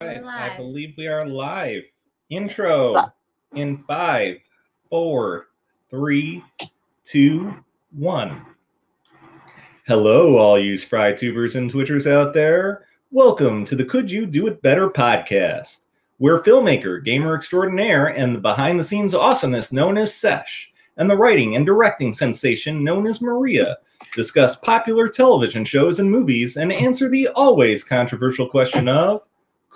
Right. I believe we are live. Intro in five, four, three, two, one. Hello, all you spry tubers and twitchers out there. Welcome to the Could You Do It Better podcast, where filmmaker, gamer extraordinaire, and the behind the scenes awesomeness known as Sesh, and the writing and directing sensation known as Maria discuss popular television shows and movies and answer the always controversial question of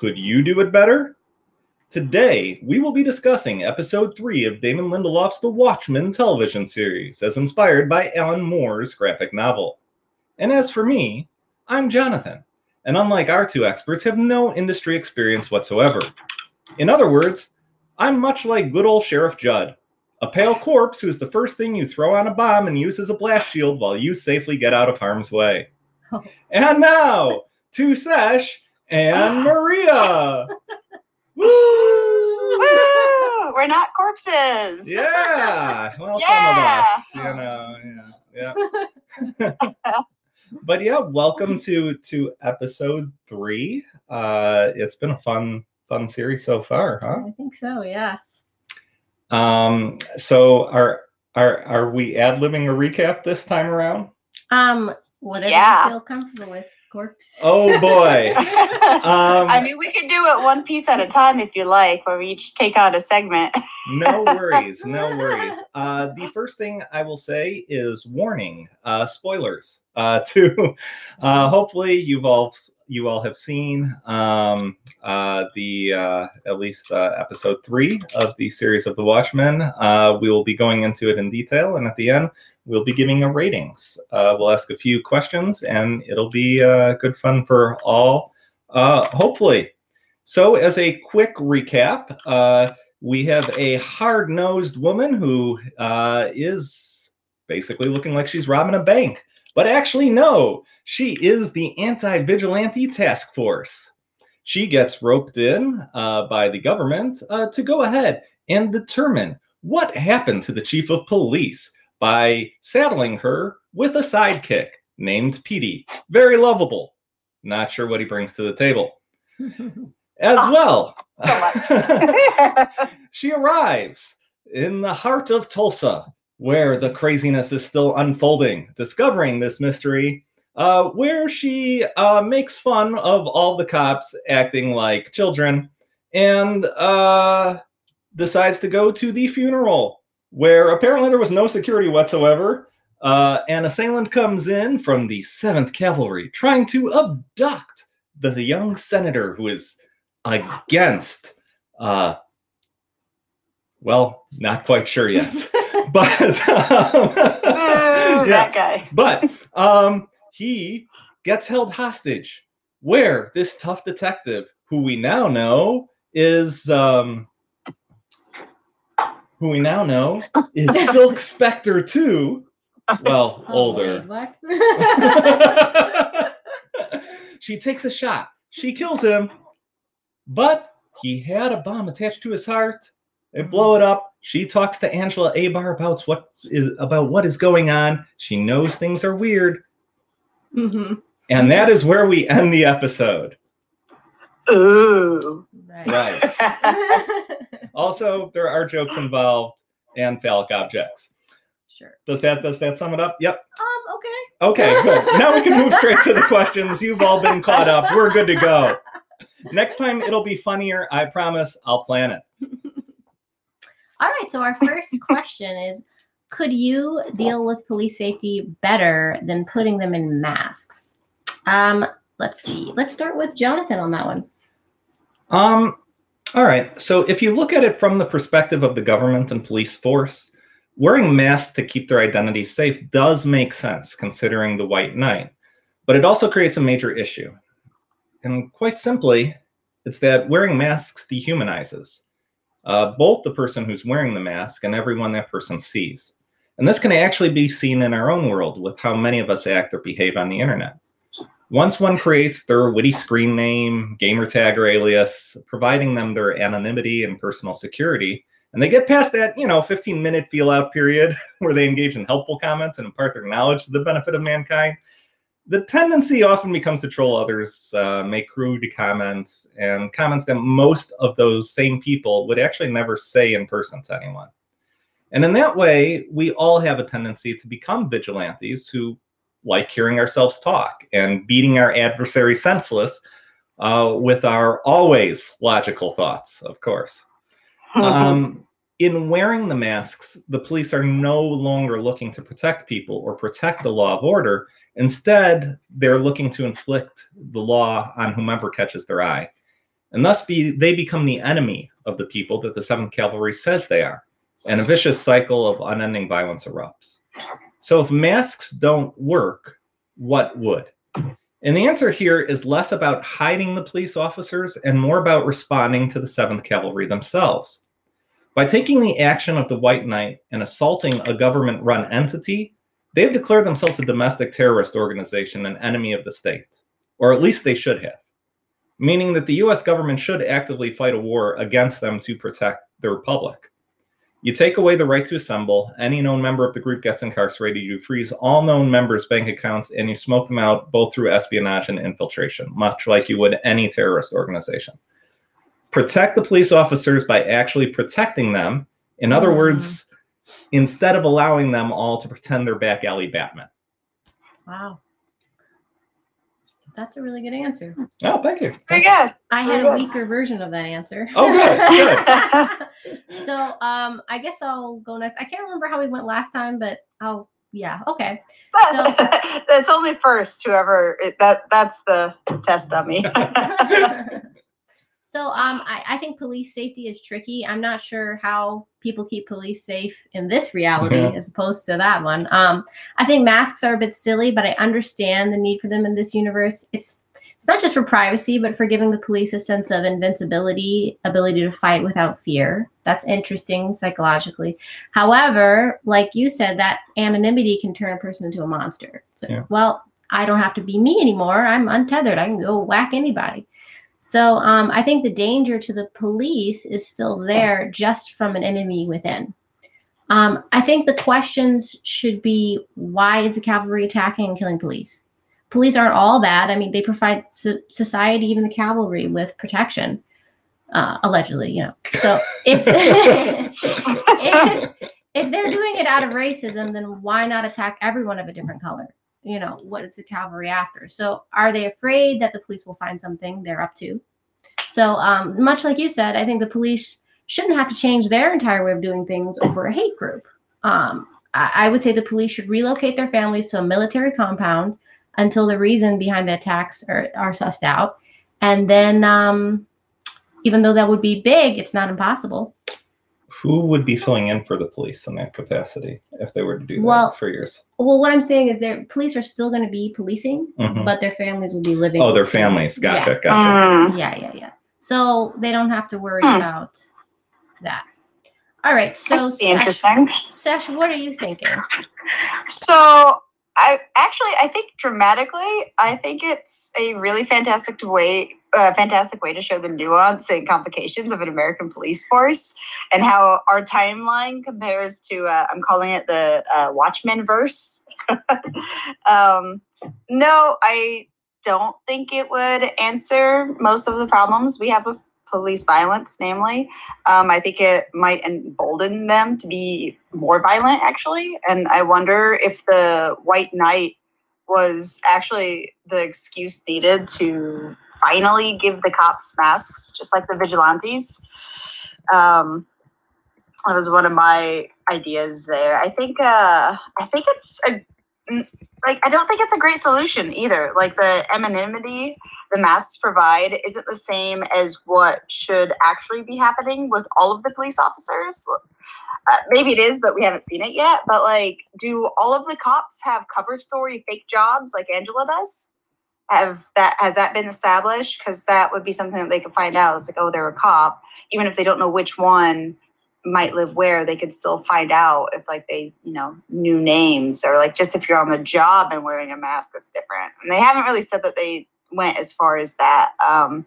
could you do it better? Today, we will be discussing episode 3 of Damon Lindelof's The Watchmen television series, as inspired by Alan Moore's graphic novel. And as for me, I'm Jonathan, and unlike our two experts, have no industry experience whatsoever. In other words, I'm much like good old Sheriff Judd, a pale corpse who's the first thing you throw on a bomb and use as a blast shield while you safely get out of harm's way. Oh. And now, to Sesh and Maria. Woo! Woo! We're not corpses. Yeah. Well, Yeah. some of us, you know, yeah, yeah. but yeah, welcome to to episode three. Uh, it's been a fun fun series so far, huh? I think so, yes. Um, so are are are we ad libbing a recap this time around? Um, whatever Yeah. you feel comfortable with, corpse. Oh boy. Um, I mean, we could do it one piece at a time if you like, where we each take on a segment. no worries, no worries. Uh, the first thing I will say is warning, uh, spoilers. Uh, to uh, hopefully you've all you all have seen um, uh, the uh, at least uh, episode three of the series of The Watchmen. Uh, we will be going into it in detail, and at the end we'll be giving a ratings. Uh, we'll ask a few questions, and it'll be uh, good fun for all. Hopefully. So, as a quick recap, we have a hard nosed woman who is basically looking like she's robbing a bank. But actually, no, she is the anti vigilante task force. She gets roped in uh, by the government uh, to go ahead and determine what happened to the chief of police by saddling her with a sidekick named Petey. Very lovable. Not sure what he brings to the table. As well, she arrives in the heart of Tulsa, where the craziness is still unfolding, discovering this mystery, uh, where she uh, makes fun of all the cops acting like children and uh, decides to go to the funeral, where apparently there was no security whatsoever. Uh, an assailant comes in from the 7th Cavalry trying to abduct the young senator who is against uh, well, not quite sure yet, but um, Boo, yeah, that guy. but um, he gets held hostage. Where this tough detective, who we now know is um, who we now know is Silk Spectre two. Well, Oh, older. wait, what? she takes a shot. She kills him, but he had a bomb attached to his heart. They blow it up. She talks to Angela Abar about what is about what is going on. She knows things are weird, Mhm. and that is where we end the episode. Ooh. Right. Right. Also, there are jokes involved and phallic objects. sure. Does that does that sum it up? Yep. Um, okay. Okay, good. Now we can move straight to the questions. You've all been caught up. We're good to go. Next time it'll be funnier. I promise. I'll plan it. All right, so our first question is Could you deal with police safety better than putting them in masks? Um, let's see. Let's start with Jonathan on that one. Um, all right. So if you look at it from the perspective of the government and police force, wearing masks to keep their identity safe does make sense considering the white knight. But it also creates a major issue. And quite simply, it's that wearing masks dehumanizes uh, both the person who's wearing the mask and everyone that person sees. And this can actually be seen in our own world with how many of us act or behave on the internet. Once one creates their witty screen name, gamer tag, or alias, providing them their anonymity and personal security, and they get past that, you know, 15 minute feel out period where they engage in helpful comments and impart their knowledge to the benefit of mankind, the tendency often becomes to troll others, uh, make crude comments, and comments that most of those same people would actually never say in person to anyone. And in that way, we all have a tendency to become vigilantes who like hearing ourselves talk and beating our adversary senseless uh, with our always logical thoughts, of course. Um, in wearing the masks, the police are no longer looking to protect people or protect the law of order. Instead, they're looking to inflict the law on whomever catches their eye. And thus be, they become the enemy of the people that the 7th Cavalry says they are. And a vicious cycle of unending violence erupts. So if masks don't work, what would? And the answer here is less about hiding the police officers and more about responding to the 7th Cavalry themselves. By taking the action of the White Knight and assaulting a government run entity, they've declared themselves a domestic terrorist organization, an enemy of the state. Or at least they should have. Meaning that the US government should actively fight a war against them to protect the Republic. You take away the right to assemble, any known member of the group gets incarcerated, you freeze all known members' bank accounts, and you smoke them out both through espionage and infiltration, much like you would any terrorist organization protect the police officers by actually protecting them. In other Mhm. words, instead of allowing them all to pretend they're back alley Batman. Wow. That's a really good answer. Oh, thank you. Very good. I had Very a good. weaker version of that answer. Oh, good, so um I guess I'll go next. I can't remember how we went last time, but I'll yeah, okay. So- that's only first. Whoever that that's the test dummy. So um I, I think police safety is tricky. I'm not sure how people keep police safe in this reality Yeah. as opposed to that one. Um I think masks are a bit silly, but I understand the need for them in this universe. It's it's not just for privacy, but for giving the police a sense of invincibility, ability to fight without fear. That's interesting psychologically. However, like you said, that anonymity can turn a person into a monster. So, Yeah. well, I don't have to be me anymore. I'm untethered. I can go whack anybody. So um, I think the danger to the police is still there just from an enemy within. Um, I think the questions should be why is the cavalry attacking and killing police? Police aren't all bad. I mean, they provide so- society, even the cavalry, with protection, uh, allegedly, you know. So if, if if they're doing it out of racism, then why not attack everyone of a different color? You know, what is the cavalry after? So are they afraid that the police will find something they're up to? So um, much like you said, I think the police shouldn't have to change their entire way of doing things over a hate group. Um, I, I would say the police should relocate their families to a military compound until the reason behind the attacks are, are sussed out. And then, um, even though that would be big, it's not impossible. Who would be filling in for the police in that capacity if they were to do that Well, for years? Well, what I'm saying is, their police are still going to be policing, Mhm. but their families will be living. Oh, their families. Yeah. Gotcha. Gotcha. Mm. Yeah, yeah, yeah. So they don't have to worry Hmm. about that. All right. So, That's Sesh, interesting. Sesh, what are you thinking? So I actually I think dramatically I think it's a really fantastic way uh, fantastic way to show the nuance and complications of an American police force and how our timeline compares to uh, I'm calling it the uh, Watchmen verse. um, no, I don't think it would answer most of the problems we have with police violence, namely. Um, I think it might embolden them to be more violent, actually. And I wonder if the White Knight was actually the excuse needed to finally give the cops masks, just like the vigilantes. Um, that was one of my ideas there. I think. Uh, I think it's a like. I don't think it's a great solution either. Like the anonymity the masks provide isn't the same as what should actually be happening with all of the police officers. Uh, maybe it is, but we haven't seen it yet. But like, do all of the cops have cover story fake jobs like Angela does? Have that has that been established? Because that would be something that they could find out. It's like, oh, they're a cop, even if they don't know which one might live where. They could still find out if like they, you know, knew names or like just if you're on the job and wearing a mask, that's different. And they haven't really said that they went as far as that. Um,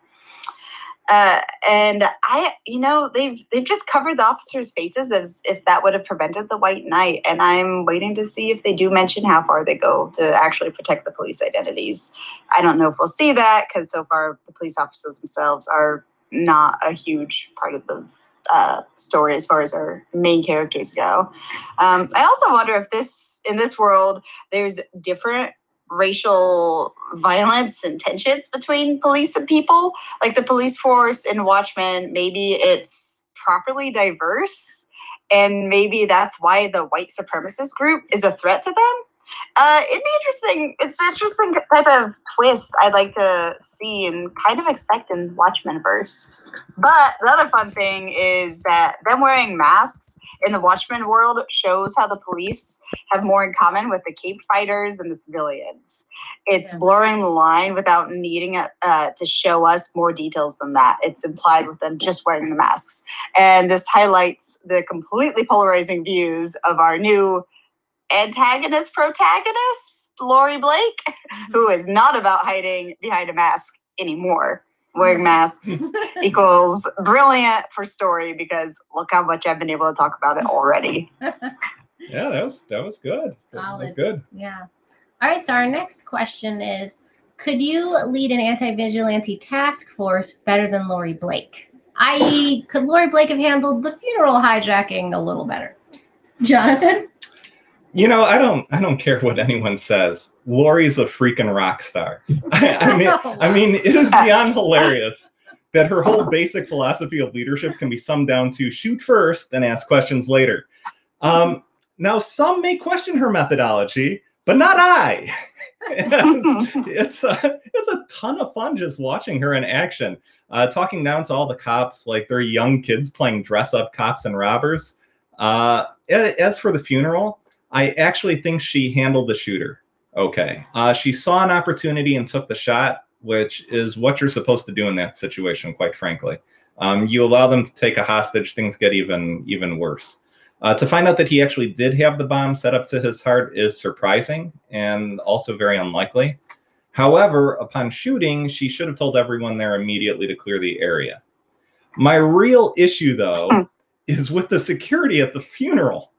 Uh, and I, you know, they've they've just covered the officers' faces as if that would have prevented the White Knight. And I'm waiting to see if they do mention how far they go to actually protect the police identities. I don't know if we'll see that because so far the police officers themselves are not a huge part of the uh, story as far as our main characters go. Um, I also wonder if this in this world there's different racial violence and tensions between police and people. Like the police force in Watchmen, maybe it's properly diverse, and maybe that's why the white supremacist group is a threat to them. Uh, it'd be interesting. It's an interesting type of twist I'd like to see and kind of expect in Watchmen verse. But the other fun thing is that them wearing masks in the Watchmen world shows how the police have more in common with the Cape fighters and the civilians. It's Yeah. blurring the line without needing uh, to show us more details than that. It's implied with them just wearing the masks. And this highlights the completely polarizing views of our new antagonist protagonist, Laurie Blake, who mm-hmm. is not about hiding behind a mask anymore. Wearing mm-hmm. masks equals brilliant for story because look how much I've been able to talk about it already. Yeah, that was that was good. That was Solid. good. Yeah. All right. So our next question is: Could you lead an anti-vigilante task force better than Laurie Blake? I.e., could Laurie Blake have handled the funeral hijacking a little better? Jonathan. You know, I don't I don't care what anyone says. Laurie's a freaking rock star. I, I mean, I mean, it is beyond hilarious that her whole basic philosophy of leadership can be summed down to shoot first and ask questions later. Um, now, some may question her methodology, but not I. it's it's a, it's a ton of fun just watching her in action, uh, talking down to all the cops like they're young kids playing dress up cops and robbers. Uh, as for the funeral, I actually think she handled the shooter okay. Uh, she saw an opportunity and took the shot, which is what you're supposed to do in that situation, quite frankly. Um, you allow them to take a hostage, things get even even worse. Uh, to find out that he actually did have the bomb set up to his heart is surprising and also very unlikely. However, upon shooting, she should have told everyone there immediately to clear the area. My real issue, though, is with the security at the funeral.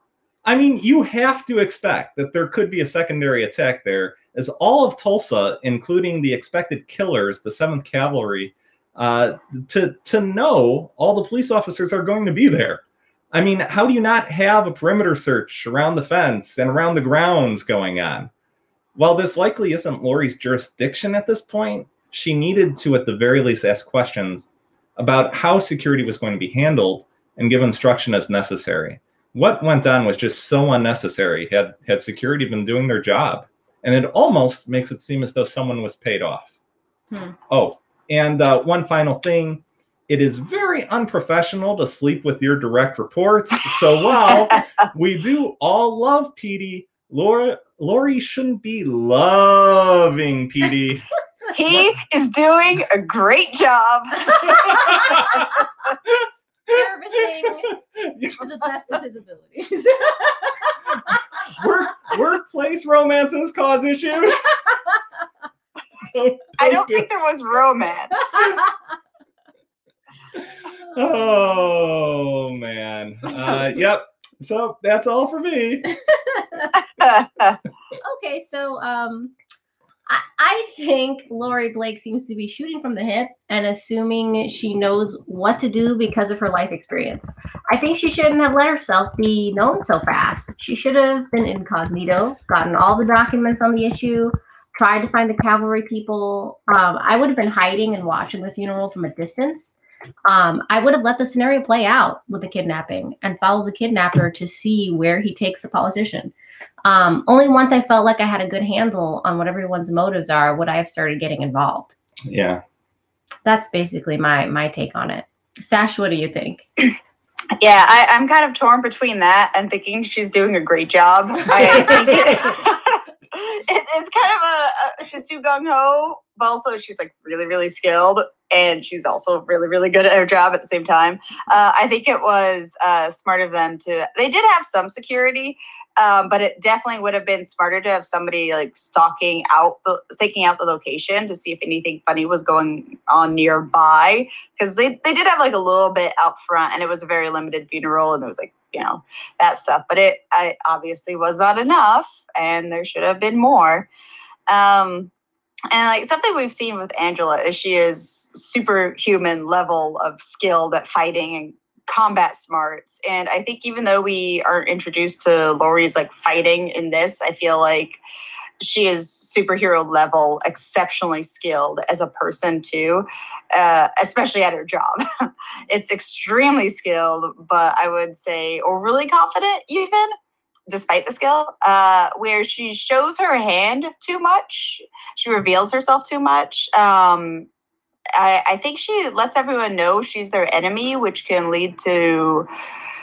I mean, you have to expect that there could be a secondary attack there, as all of Tulsa, including the expected killers, the Seventh Cavalry, uh, to to know all the police officers are going to be there. I mean, how do you not have a perimeter search around the fence and around the grounds going on? While this likely isn't Laurie's jurisdiction at this point, she needed to, at the very least, ask questions about how security was going to be handled and give instruction as necessary what went on was just so unnecessary had had security been doing their job and it almost makes it seem as though someone was paid off Hmm. oh and uh, one final thing it is very unprofessional to sleep with your direct reports so while we do all love Petey, Laura Laurie shouldn't be loving Petey. he is doing a great job. Servicing to the best of his abilities. Work, workplace romances cause issues. Don't- I don't don't do think there was romance. Oh man. Uh, yep. So that's all for me. okay, so um, I, think Laurie Blake seems to be shooting from the hip and assuming she knows what to do because of her life experience. I think she shouldn't have let herself be known so fast. She should have been incognito, gotten all the documents on the issue, tried to find the cavalry people. Um, I would have been hiding and watching the funeral from a distance. Um, I would have let the scenario play out with the kidnapping and follow the kidnapper to see where he takes the politician. Um, only once I felt like I had a good handle on what everyone's motives are would I have started getting involved. Yeah. That's basically my my take on it. Sesh, what do you think? Yeah, I, I'm kind of torn between that and thinking she's doing a great job. I think it, it- it's kind of a, a she's too gung ho, but also she's like really really skilled, and she's also really really good at her job at the same time. Uh, I think it was uh, smart of them to. They did have some security. Um, but it definitely would have been smarter to have somebody like stalking out the staking out the location to see if anything funny was going on nearby. Because they, they did have like a little bit out front and it was a very limited funeral and it was like, you know, that stuff. But it I obviously was not enough and there should have been more. Um and like something we've seen with Angela is she is superhuman level of skilled at fighting and combat smarts. And I think even though we are introduced to Laurie's like fighting in this, I feel like she is superhero level, exceptionally skilled as a person too, uh, especially at her job. it's extremely skilled, but I would say overly confident even despite the skill, uh, where she shows her hand too much. She reveals herself too much. Um, I, I think she lets everyone know she's their enemy, which can lead to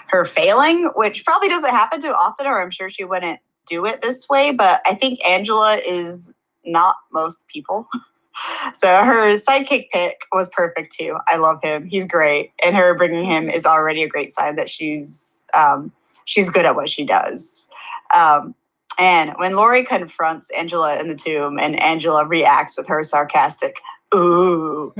her failing, which probably doesn't happen too often, or I'm sure she wouldn't do it this way. But I think Angela is not most people. so her sidekick pick was perfect too. I love him. He's great, and her bringing him is already a great sign that she's um, she's good at what she does. Um, and when Laurie confronts Angela in the tomb and Angela reacts with her sarcastic, ooh,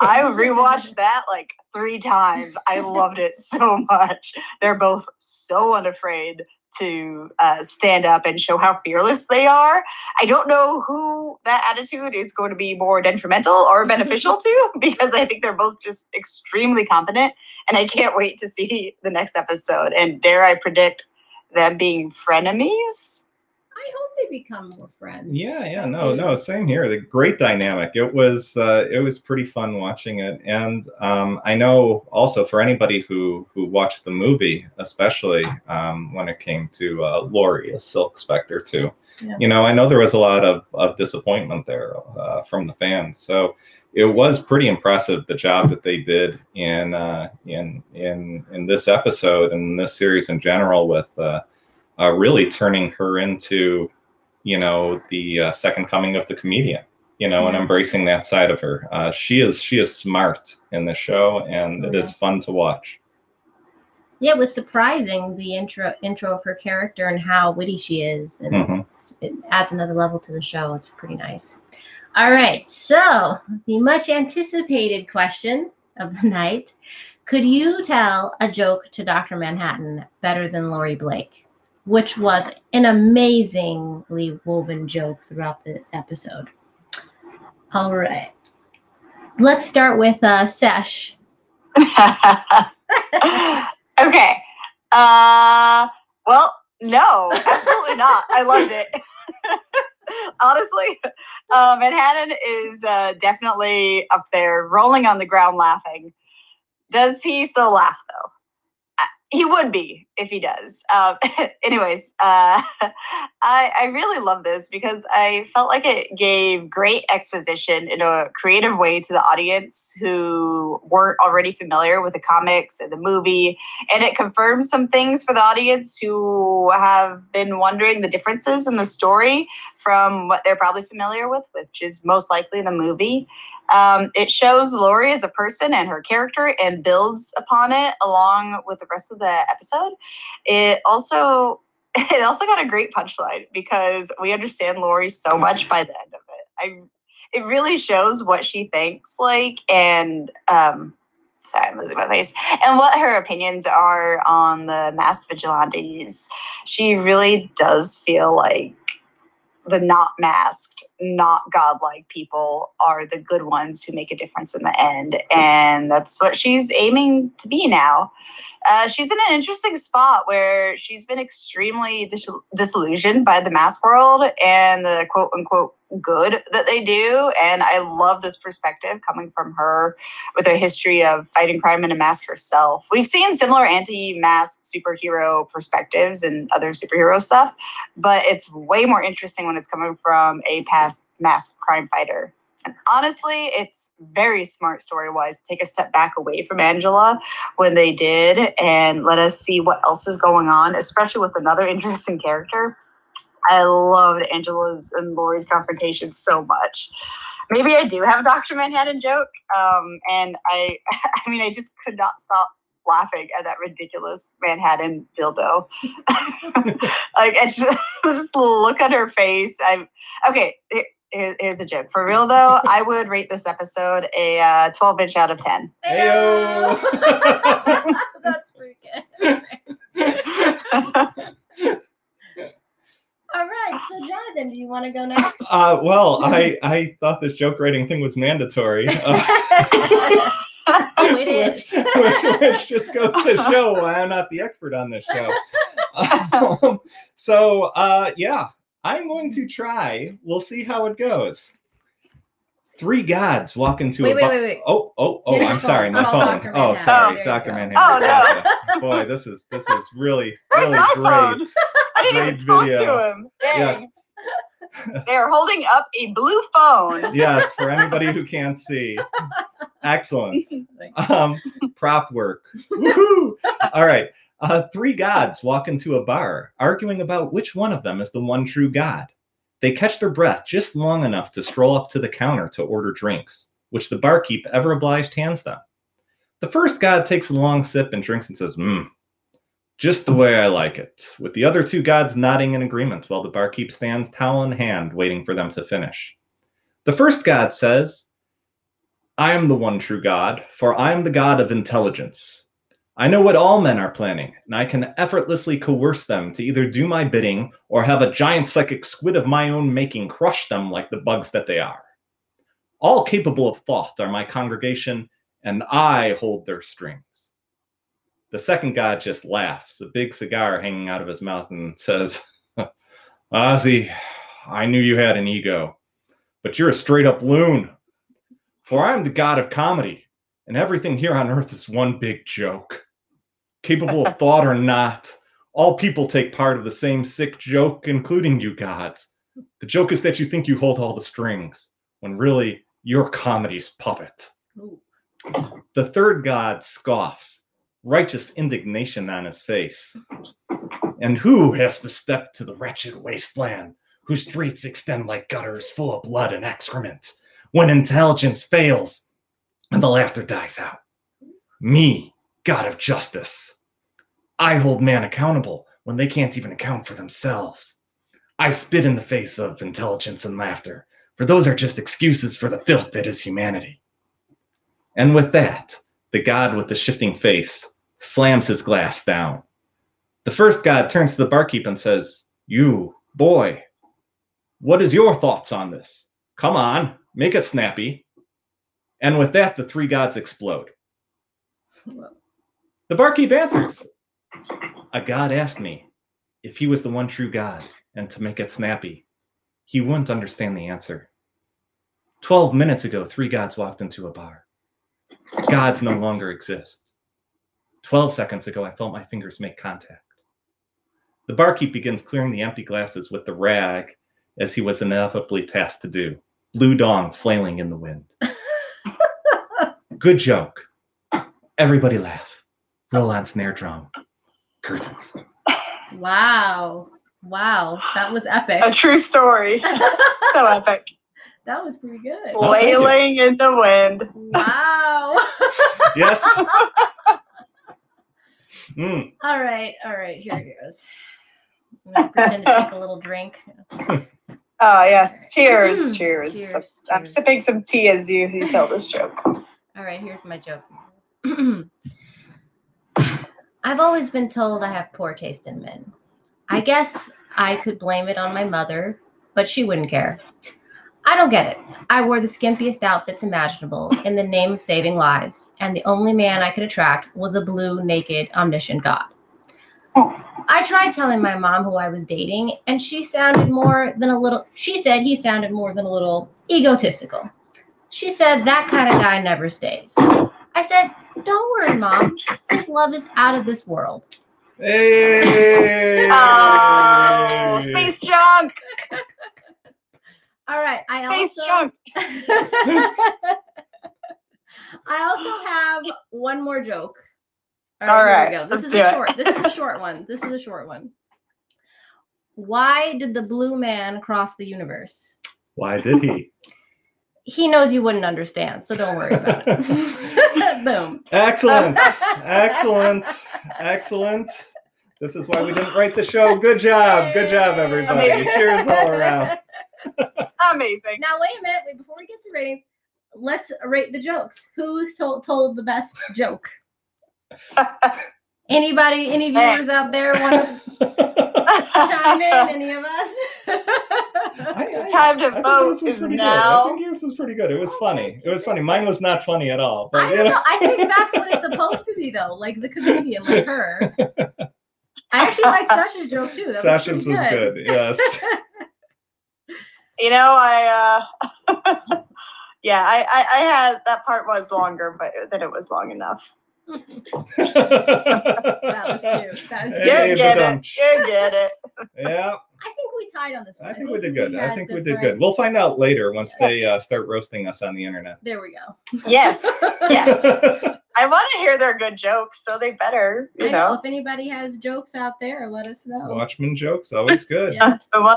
I rewatched that like three times. I loved it so much. They're both so unafraid to uh, stand up and show how fearless they are. I don't know who that attitude is going to be more detrimental or beneficial to because I think they're both just extremely confident. And I can't wait to see the next episode. And dare I predict them being frenemies? I hope they become more friends. Yeah, yeah, no, no, same here. The great dynamic. It was, uh, it was pretty fun watching it, and um, I know also for anybody who who watched the movie, especially um, when it came to uh, Laurie as Silk Spectre two. Yeah. You know, I know there was a lot of of disappointment there uh, from the fans, so it was pretty impressive the job that they did in uh, in in in this episode and this series in general with. Uh, uh, really turning her into, you know, the uh, second coming of the comedian. You know, and embracing that side of her. Uh, she is she is smart in the show, and it is fun to watch. Yeah, it was surprising the intro intro of her character and how witty she is, and Mhm. it adds another level to the show. It's pretty nice. All right, so the much anticipated question of the night: Could you tell a joke to Doctor Manhattan better than Laurie Blake? Which was an amazingly woven joke throughout the episode. All right, let's start with uh, Sesh. okay. Uh, well, no, absolutely not. I loved it. Honestly, uh, Manhattan is uh, definitely up there, rolling on the ground laughing. Does he still laugh though? He would be if he does. Um, anyways, uh, I, I really love this because I felt like it gave great exposition in a creative way to the audience who weren't already familiar with the comics and the movie and it confirms some things for the audience who have been wondering the differences in the story from what they're probably familiar with, which is most likely the movie. Um, it shows Laurie as a person and her character and builds upon it along with the rest of the episode. It also it also got a great punchline because we understand Laurie so much by the end of it. I it really shows what she thinks like and um sorry, I'm losing my face, and what her opinions are on the mass vigilantes. She really does feel like the not masked, not godlike people are the good ones who make a difference in the end. And that's what she's aiming to be now. Uh, she's in an interesting spot where she's been extremely dis- disillusioned by the mask world and the quote unquote good that they do. And I love this perspective coming from her with a history of fighting crime in a mask herself. We've seen similar anti mask superhero perspectives and other superhero stuff, but it's way more interesting when it's coming from a past mask crime fighter. And honestly, it's very smart story-wise to take a step back away from Angela when they did and let us see what else is going on, especially with another interesting character. I loved Angela's and Laurie's confrontation so much. Maybe I do have a Dr. Manhattan joke. Um, and I I mean I just could not stop laughing at that ridiculous Manhattan dildo. like, it's just, just look at her face. I'm okay. here- Here's, here's a joke. For real though, I would rate this episode a uh, 12 inch out of 10. Heyo. That's pretty good. All right, so Jonathan, do you want to go next? Uh, well, I I thought this joke writing thing was mandatory, uh, oh, it is. which, which just goes to show why I'm not the expert on this show. Um, so uh, yeah, I'm going to try. We'll see how it goes. Three gods walk into Wait, a wait, bu- wait, wait. Oh, oh, oh! I'm sorry, my phone. Dr. Oh, sorry, There Doctor. Manhattan. Oh, no. Boy, this is this is really really great. phone? I didn't even Great talk video. to him. Dang. Yes. They're holding up a blue phone. Yes, for anybody who can't see. Excellent. Um, prop work. Woohoo! All right. Uh, three gods walk into a bar, arguing about which one of them is the one true god. They catch their breath just long enough to stroll up to the counter to order drinks, which the barkeep, ever obliged, hands them. The first god takes a long sip and drinks and says, Mmm, just the way I like it, with the other two gods nodding in agreement while the barkeep stands towel in hand, waiting for them to finish. The first god says, I am the one true God, for I am the God of intelligence. I know what all men are planning, and I can effortlessly coerce them to either do my bidding or have a giant psychic squid of my own making crush them like the bugs that they are. All capable of thought are my congregation, and I hold their strings. The second god just laughs, a big cigar hanging out of his mouth, and says, Ozzy, I knew you had an ego, but you're a straight up loon. For I am the god of comedy, and everything here on earth is one big joke. Capable of thought or not, all people take part of the same sick joke, including you gods. The joke is that you think you hold all the strings, when really you're comedy's puppet. The third god scoffs, righteous indignation on his face. And who has to step to the wretched wasteland whose streets extend like gutters full of blood and excrement when intelligence fails and the laughter dies out? Me, God of justice. I hold man accountable when they can't even account for themselves. I spit in the face of intelligence and laughter, for those are just excuses for the filth that is humanity. And with that, the god with the shifting face slams his glass down. The first god turns to the barkeep and says, You, boy, what is your thoughts on this? Come on, make it snappy. And with that, the three gods explode. The barkeep answers, A god asked me if he was the one true God, and to make it snappy, he wouldn't understand the answer. Twelve minutes ago, three gods walked into a bar. Gods no longer exist. Twelve seconds ago, I felt my fingers make contact. The barkeep begins clearing the empty glasses with the rag, as he was inevitably tasked to do, blue dong flailing in the wind. Good joke. Everybody laugh. Roll on snare drum. Curtains. Wow. Wow. That was epic. A true story. So epic. that was pretty good. Oh. Wailing in the wind. Wow. Yes. Mm, all right. All right. Here it goes. I'm gonna pretend to take a little drink. Oh yes. Cheers. Cheers. Cheers, I'm cheers. sipping some tea as you, you tell this joke. All right, here's my joke. I've always been told I have poor taste in men. I guess I could blame it on my mother, but she wouldn't care. I don't get it. I wore the skimpiest outfits imaginable in the name of saving lives, and the only man I could attract was a blue, naked, omniscient god. I tried telling my mom who I was dating, and she sounded more than a little, she said he sounded more than a little egotistical. She said that kind of guy never stays. I said, Don't worry, mom. His love is out of this world. Hey! Oh, space junk. All right. I Space also junk. I also have one more joke. All here right, we go. This let's is do a it. short. This is a short one. This is a short one. Why did the blue man cross the universe? Why did he? He knows you wouldn't understand, so don't worry about it. Boom. Excellent. Excellent. Excellent. This is why we didn't write the show. Good job. Good job, everybody. Amazing. Cheers all around. Amazing. Now wait a minute. Wait, before we get to ratings, let's rate the jokes. Who told the best joke? Anybody? Any viewers out there want to chime in? Any of us? It's time to I vote is now. Good. I think this was pretty good. It was funny. It was funny. Mine was not funny at all. But I don't know. know. I think that's what it's supposed to be, though. Like the comedian, like her. I actually liked Sesh's joke too. That Sesh's was, was pretty good. Yes. You know, I uh yeah, I, I I had that part was longer, but then it was long enough. That was cute. That was You cute. Hey, get it. ba-dum. You get it. yeah, I think we tied on this one. I think we did good. I think we did different- good. We'll find out later once they uh, start roasting us on the internet. There we go. Yes. Yes. I want to hear their good jokes, so they better, you I know. know. If anybody has jokes out there, let us know. Watchmen jokes always good. Yes. So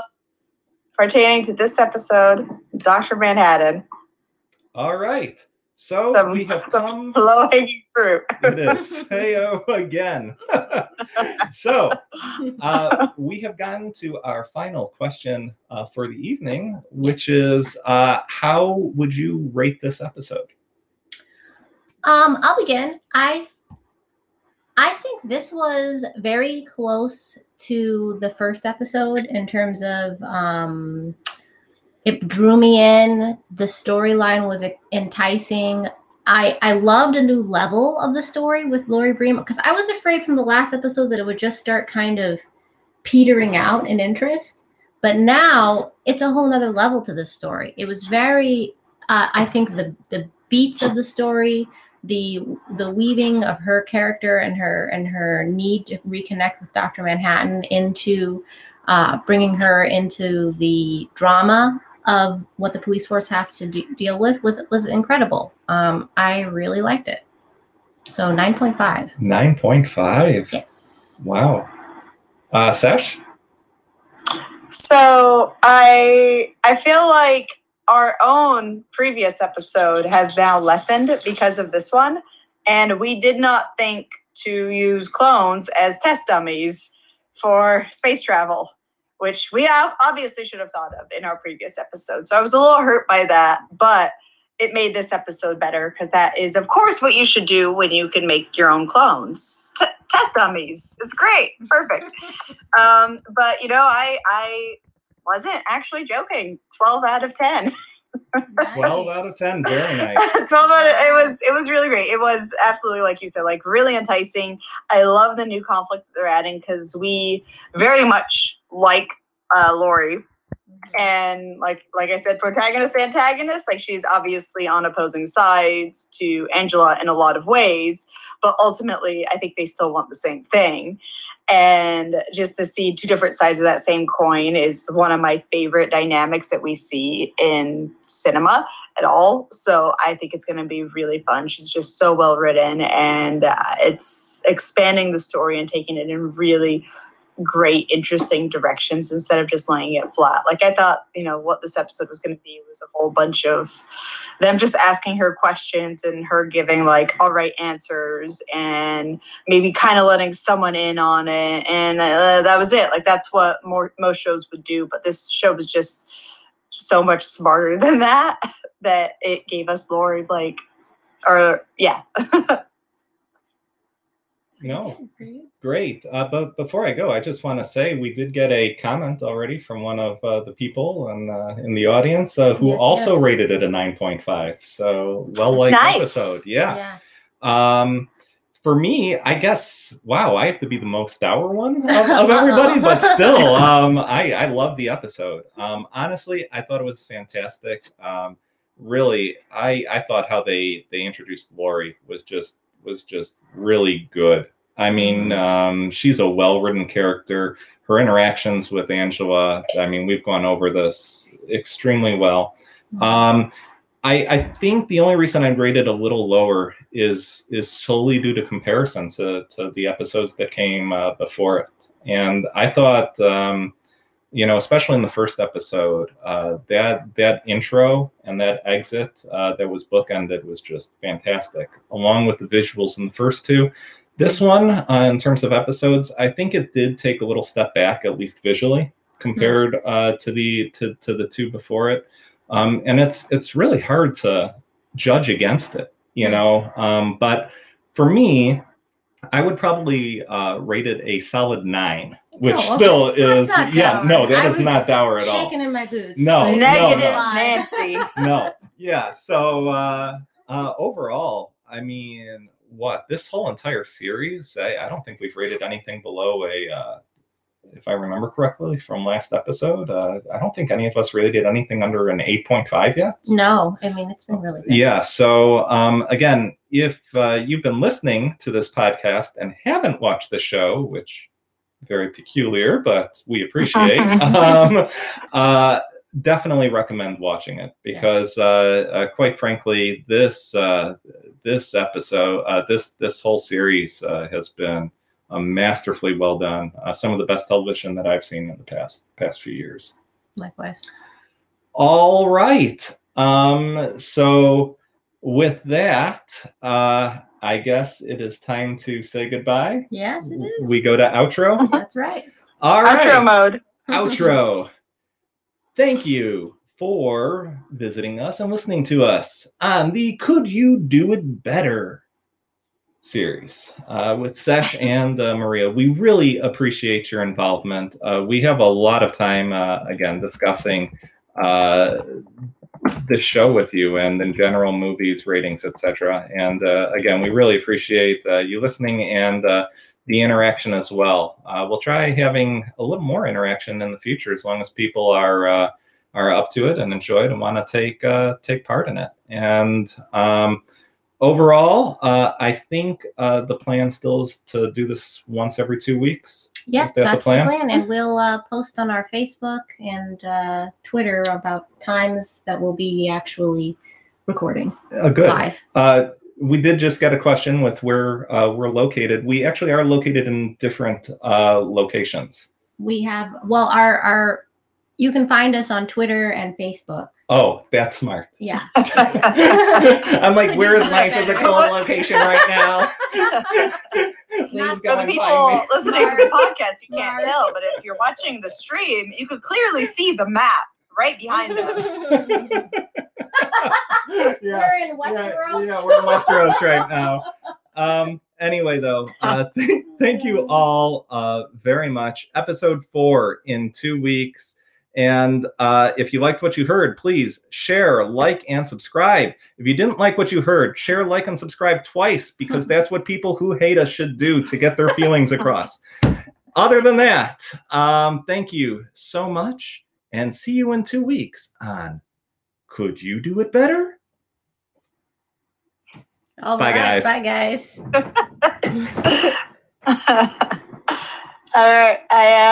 Pertaining to this episode, Dr. Manhattan, All right. So Some- we have some come. low hanging fruit. It is. Heyo again. so uh, we have gotten to our final question uh, for the evening, which is uh, how would you rate this episode? Um, I'll begin. I I think this was very close to the first episode in terms of um it drew me in. The storyline was enticing. I I loved a new level of the story with Laurie Bream because I was afraid from the last episode that it would just start kind of petering out in interest. But now it's a whole nother level to this story. It was very uh, I think the the beats of the story, the the weaving of her character and her and her need to reconnect with Dr. Manhattan into uh, bringing her into the drama of what the police force have to de- deal with was was incredible. Um, I really liked it. So nine point five. 9.5. Yes. Wow. Uh, Sesh? So I I feel like our own previous episode has now lessened because of this one, and we did not think to use clones as test dummies for space travel, which we obviously should have thought of in our previous episode. So I was a little hurt by that, but it made this episode better because that is, of course, what you should do when you can make your own clones. T- test dummies. It's great. Perfect. um, but you know, I I wasn't actually joking. Twelve out of ten. 12 out of 10. Very nice. 12 out of, it was it was really great it was absolutely like you said like really enticing i love the new conflict they're adding because we very much like uh laurie. And like like i said protagonist antagonist like she's obviously on opposing sides to angela in a lot of ways but ultimately i think they still want the same thing. And just to see two different sides of that same coin is one of my favorite dynamics that we see in cinema at all. So i think it's going to be really fun. She's just so well written and uh, it's expanding the story and taking it in really great interesting directions instead of just laying it flat. Like i thought you know what this episode was going to be was a whole bunch of them just asking her questions and her giving like all right answers and maybe kind of letting someone in on it and uh, that was it. Like that's what more most shows would do but this show was just so much smarter than that that it gave us laurie like or yeah No, great. Uh, but before I go, I just want to say we did get a comment already from one of uh, the people and uh, in the audience uh, who Yes, also yes. rated it a 9.5. So well liked Nice. episode. Yeah. Yeah. Um, for me, I guess, wow, I have to be the most dour one of, of everybody, but still, um, I, I love the episode. Um, honestly, I thought it was fantastic. Um, really, I, I thought how they, they introduced Laurie was just, was just really good. I mean, um, she's a well-written character. Her interactions with Angela, I mean, we've gone over this extremely well. Um, I, I think the only reason I rated a little lower is is solely due to comparison to, to the episodes that came uh, before it. And I thought um, you know, especially in the first episode, uh, that that intro and that exit uh, that was bookended was just fantastic, along with the visuals in the first two. This one, uh, in terms of episodes, I think it did take a little step back, at least visually, compared uh, to the to, to the two before it. Um, and it's it's really hard to judge against it, you know. Um, but for me, I would probably uh, rate it a solid nine, which okay. still That's is not yeah, dour. no, that I is was not dour at all. Shaking in my boots. No, no, Negative no. Nancy. no yeah so uh uh overall i mean what this whole entire series i, I don't think we've rated anything below a uh if i remember correctly from last episode uh i don't think any of us rated anything under an 8.5 yet No, I mean it's been really good. yeah so um again if uh, you've been listening to this podcast and haven't watched the show which very peculiar but we appreciate um uh definitely recommend watching it because uh, uh quite frankly this uh this episode uh this this whole series uh, has been uh, masterfully well done uh, some of the best television that i've seen in the past past few years Likewise. all right. Um, so with that, uh, I guess it is time to say goodbye. Yes, it is. We go to outro. That's right. All right. Outro mode. outro. Thank you for visiting us and listening to us on the Could You Do It Better series uh, with Sesh and uh, Maria. We really appreciate your involvement. Uh, we have a lot of time, uh, again, discussing uh, this show with you and in general movies, ratings, etc. And uh, again, we really appreciate uh, you listening and uh, the interaction as well. Uh, we'll try having a little more interaction in the future as long as people are uh, are up to it and enjoy it and want to take uh, take part in it. And um, overall, I think the plan still is to do this once every two weeks. Yes, that that's the plan? plan? And we'll uh, post on our Facebook and uh, Twitter about times that we'll be actually recording Uh, good. live. Uh, we did just get a question with where uh, we're located. We actually are located in different uh, locations. We have well, our our you can find us on Twitter and Facebook. Oh, that's smart. Yeah. I'm like, Could where you is do my physical location right now? Please go For the people find me. listening to the podcast, you can't Mars. tell, but if you're watching the stream, you could clearly see the map right behind them. yeah. We're in Yeah, Westeros. yeah, we're in Westeros right now. Um, anyway, though, uh, th- thank you all uh, very much. Episode four in two weeks. And uh, if you liked what you heard, please share, like, and subscribe. If you didn't like what you heard, share, like, and subscribe twice because that's what people who hate us should do to get their feelings across. Other than that, um, thank you so much and see you in two weeks on Could You Do It Better? All Bye, right, guys. Bye, guys. All right, I am